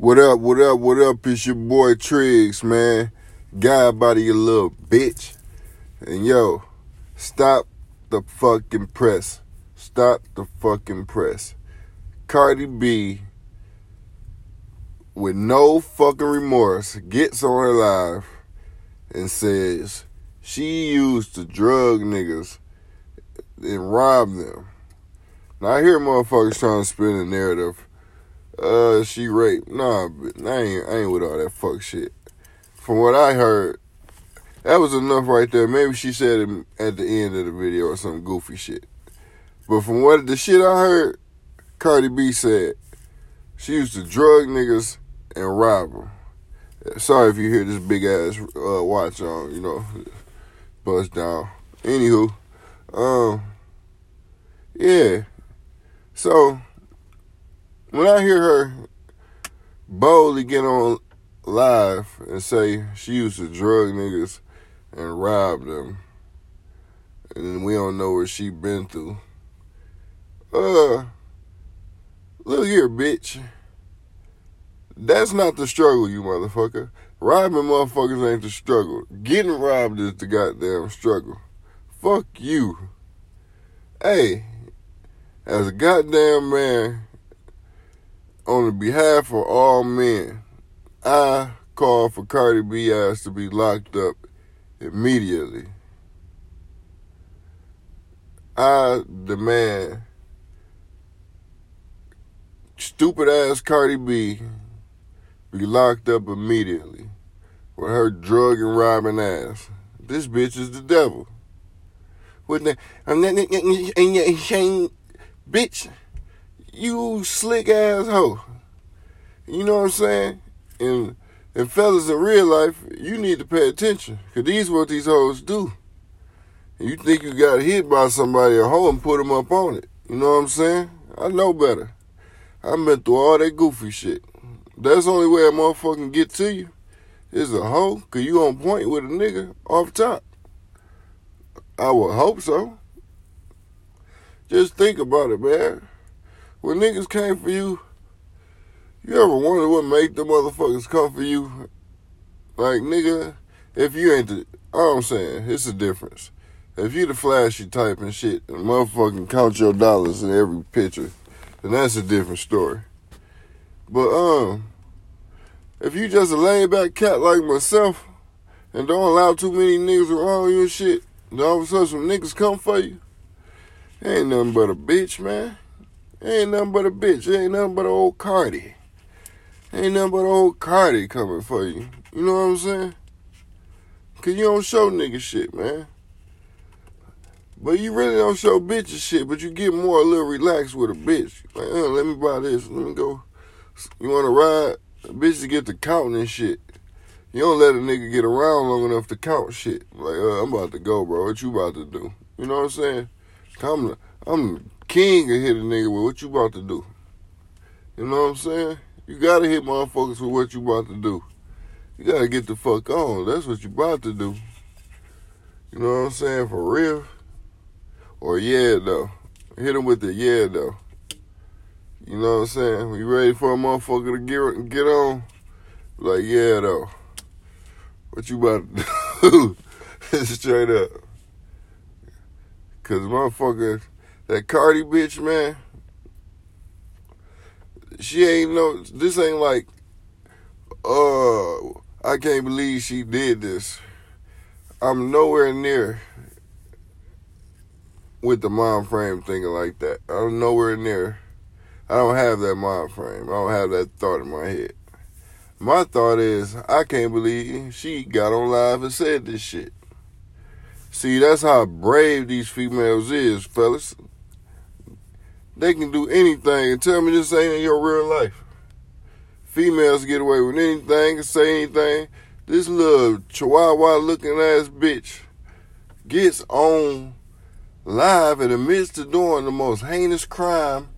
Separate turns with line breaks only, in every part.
What up, what up, what up? It's your boy Triggs, man. Guy body, you little bitch. And yo, stop the fucking press. Stop the fucking press. Cardi B, with no fucking remorse, gets on her live and says she used to drug niggas and rob them. Now I hear motherfuckers trying to spin a narrative uh, she raped. Nah, I ain't, I ain't with all that fuck shit. From what I heard, that was enough right there. Maybe she said it at the end of the video or some goofy shit. But from what the shit I heard, Cardi B said she used to drug niggas and rob them. Sorry if you hear this big ass uh, watch on, you know, bust down. Anywho, um, yeah. So when I hear her boldly get on live and say she used to drug niggas and rob them, and we don't know what she been through. Uh, look here, bitch. That's not the struggle, you motherfucker. Robbing motherfuckers ain't the struggle. Getting robbed is the goddamn struggle. Fuck you. Hey, as a goddamn man, on the behalf of all men, I call for Cardi B ass to be locked up immediately. I demand stupid ass Cardi B be locked up immediately with her drug and robbing ass. This bitch is the devil. With the I'm not bitch you slick ass hoe. You know what I'm saying? And and fellas in real life, you need to pay attention. Cause these what these hoes do. You think you got hit by somebody a hoe and put them up on it. You know what I'm saying? I know better. I've been through all that goofy shit. That's the only way a motherfucker get to you is a hoe, cause you on point with a nigga off top. I would hope so. Just think about it, man when niggas came for you, you ever wonder what made the motherfuckers come for you? Like, nigga, if you ain't the, all I'm saying, it's a difference. If you the flashy type and shit, and motherfucking count your dollars in every picture, then that's a different story. But, um, if you just a laid back cat like myself, and don't allow too many niggas around you and shit, then all of a sudden some niggas come for you, ain't nothing but a bitch, man. Ain't nothing but a bitch. Ain't nothing but an old Cardi. Ain't nothing but an old Cardi coming for you. You know what I'm saying? Cause you don't show nigga shit, man. But you really don't show bitches shit, but you get more a little relaxed with a bitch. Like, uh, let me buy this. Let me go. You wanna ride? bitch Bitches get to counting and shit. You don't let a nigga get around long enough to count shit. Like, uh, I'm about to go, bro. What you about to do? You know what I'm saying? I'm, I'm king can hit a nigga with what you about to do. You know what I'm saying? You gotta hit motherfuckers with what you about to do. You gotta get the fuck on. That's what you about to do. You know what I'm saying? For real. Or yeah though. Hit him with the yeah though. You know what I'm saying? You ready for a motherfucker to get get on? Like yeah though. What you about to do? Straight up. Cause motherfuckers that Cardi bitch, man, she ain't no. This ain't like, uh, I can't believe she did this. I'm nowhere near with the mind frame thinking like that. I'm nowhere near. I don't have that mind frame. I don't have that thought in my head. My thought is, I can't believe she got on live and said this shit. See, that's how brave these females is, fellas. They can do anything. And tell me this ain't in your real life. Females get away with anything say anything. This little chihuahua looking ass bitch gets on live in the midst of doing the most heinous crime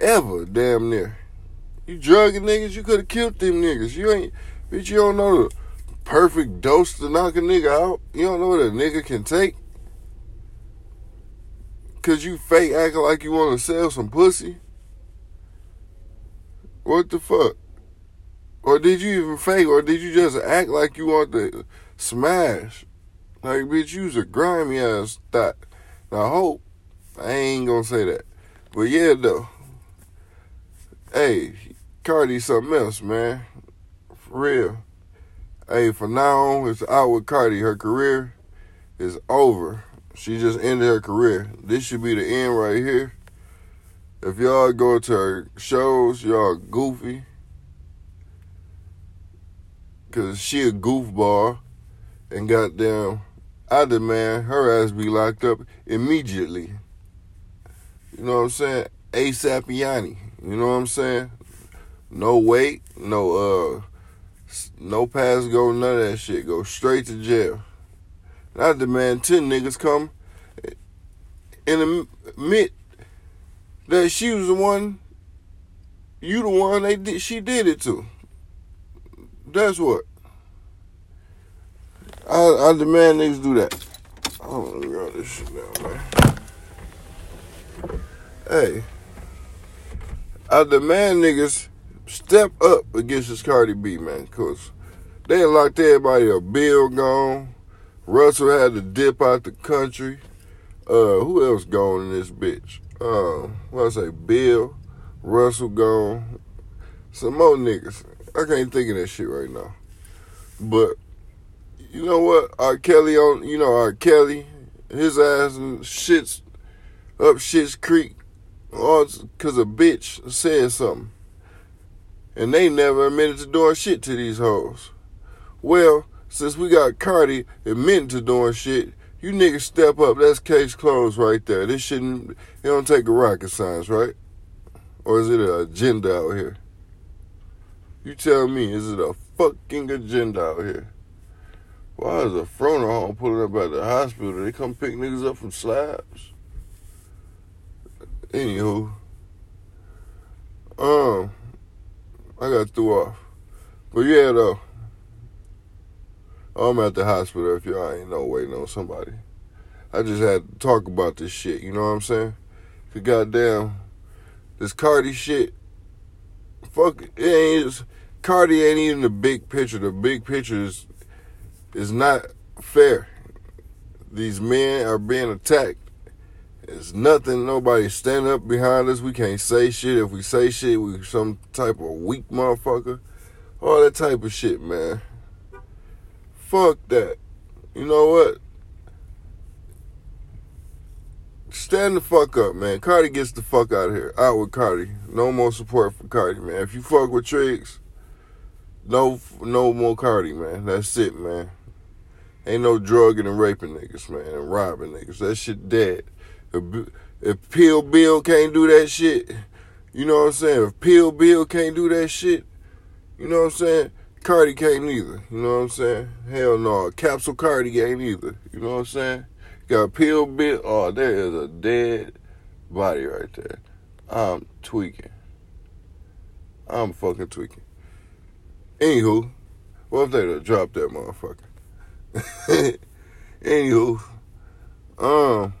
ever, damn near. You drugging niggas, you could have killed them niggas. You ain't, bitch, you don't know the perfect dose to knock a nigga out. You don't know what a nigga can take. Cause you fake acting like you want to sell some pussy? What the fuck? Or did you even fake? Or did you just act like you want to smash? Like, bitch, you's a grimy ass thought. I hope I ain't gonna say that. But yeah, though. Hey, Cardi something else, man. For real. Hey, for now on, it's out with Cardi. Her career is over. She just ended her career. This should be the end right here. If y'all go to her shows, y'all goofy. Cause she a goofball. And goddamn, I demand her ass be locked up immediately. You know what I'm saying? ASAP Yanni. You know what I'm saying? No wait, no uh no pass go, none of that shit. Go straight to jail. And I demand ten niggas come and admit that she was the one you the one they did she did it to. That's what. I, I demand niggas do that. I don't this shit down, man. Hey. I demand niggas step up against this Cardi B, man, because they locked everybody up. Bill gone. Russell had to dip out the country. Uh, who else gone in this bitch? Uh, what I say? Bill, Russell gone. Some more niggas. I can't think of that shit right now. But you know what? R. Kelly on, you know, R. Kelly, his ass and shits up shit's creek, all because a bitch said something. And they never admitted to doing shit to these hoes. Well, since we got Cardi admitting to doing shit, you niggas step up. That's case closed right there. This shouldn't, it don't take a rocket science, right? Or is it an agenda out here? You tell me, is it a fucking agenda out here? Why is a froner home pulling up at the hospital? They come pick niggas up from slabs. Anywho, um, I got threw off. But yeah, though, I'm at the hospital if y'all ain't no waiting on somebody. I just had to talk about this shit, you know what I'm saying? Cause goddamn, this Cardi shit, fuck, it ain't, Cardi ain't even the big picture. The big picture is is not fair. These men are being attacked. It's nothing. Nobody stand up behind us. We can't say shit. If we say shit, we some type of weak motherfucker. All that type of shit, man. Fuck that. You know what? Stand the fuck up, man. Cardi gets the fuck out of here. Out with Cardi. No more support for Cardi, man. If you fuck with Triggs, no, no more Cardi, man. That's it, man. Ain't no drugging and raping niggas, man, and robbing niggas. That shit dead. If, if Pill Bill can't do that shit, you know what I'm saying? If Pill Bill can't do that shit, you know what I'm saying? Cardi can't either. You know what I'm saying? Hell no. Capsule Cardi ain't either. You know what I'm saying? Got Pill Bill. Oh, there is a dead body right there. I'm tweaking. I'm fucking tweaking. Anywho, what if they drop that motherfucker? Anywho, um,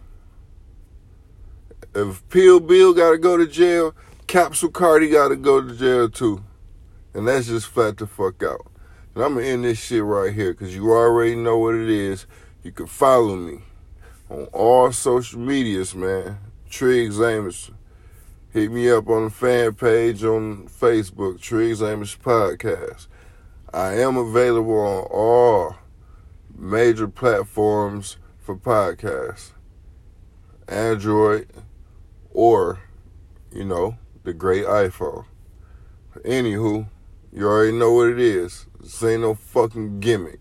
if Pill Bill got to go to jail, Capsule Cardi got to go to jail too. And that's just flat the fuck out. And I'm to end this shit right here because you already know what it is. You can follow me on all social medias, man. Triggs Amos. Hit me up on the fan page on Facebook, Triggs Amos Podcast. I am available on all major platforms for podcasts Android or, you know, the great iPhone. Anywho, you already know what it is. This ain't no fucking gimmick.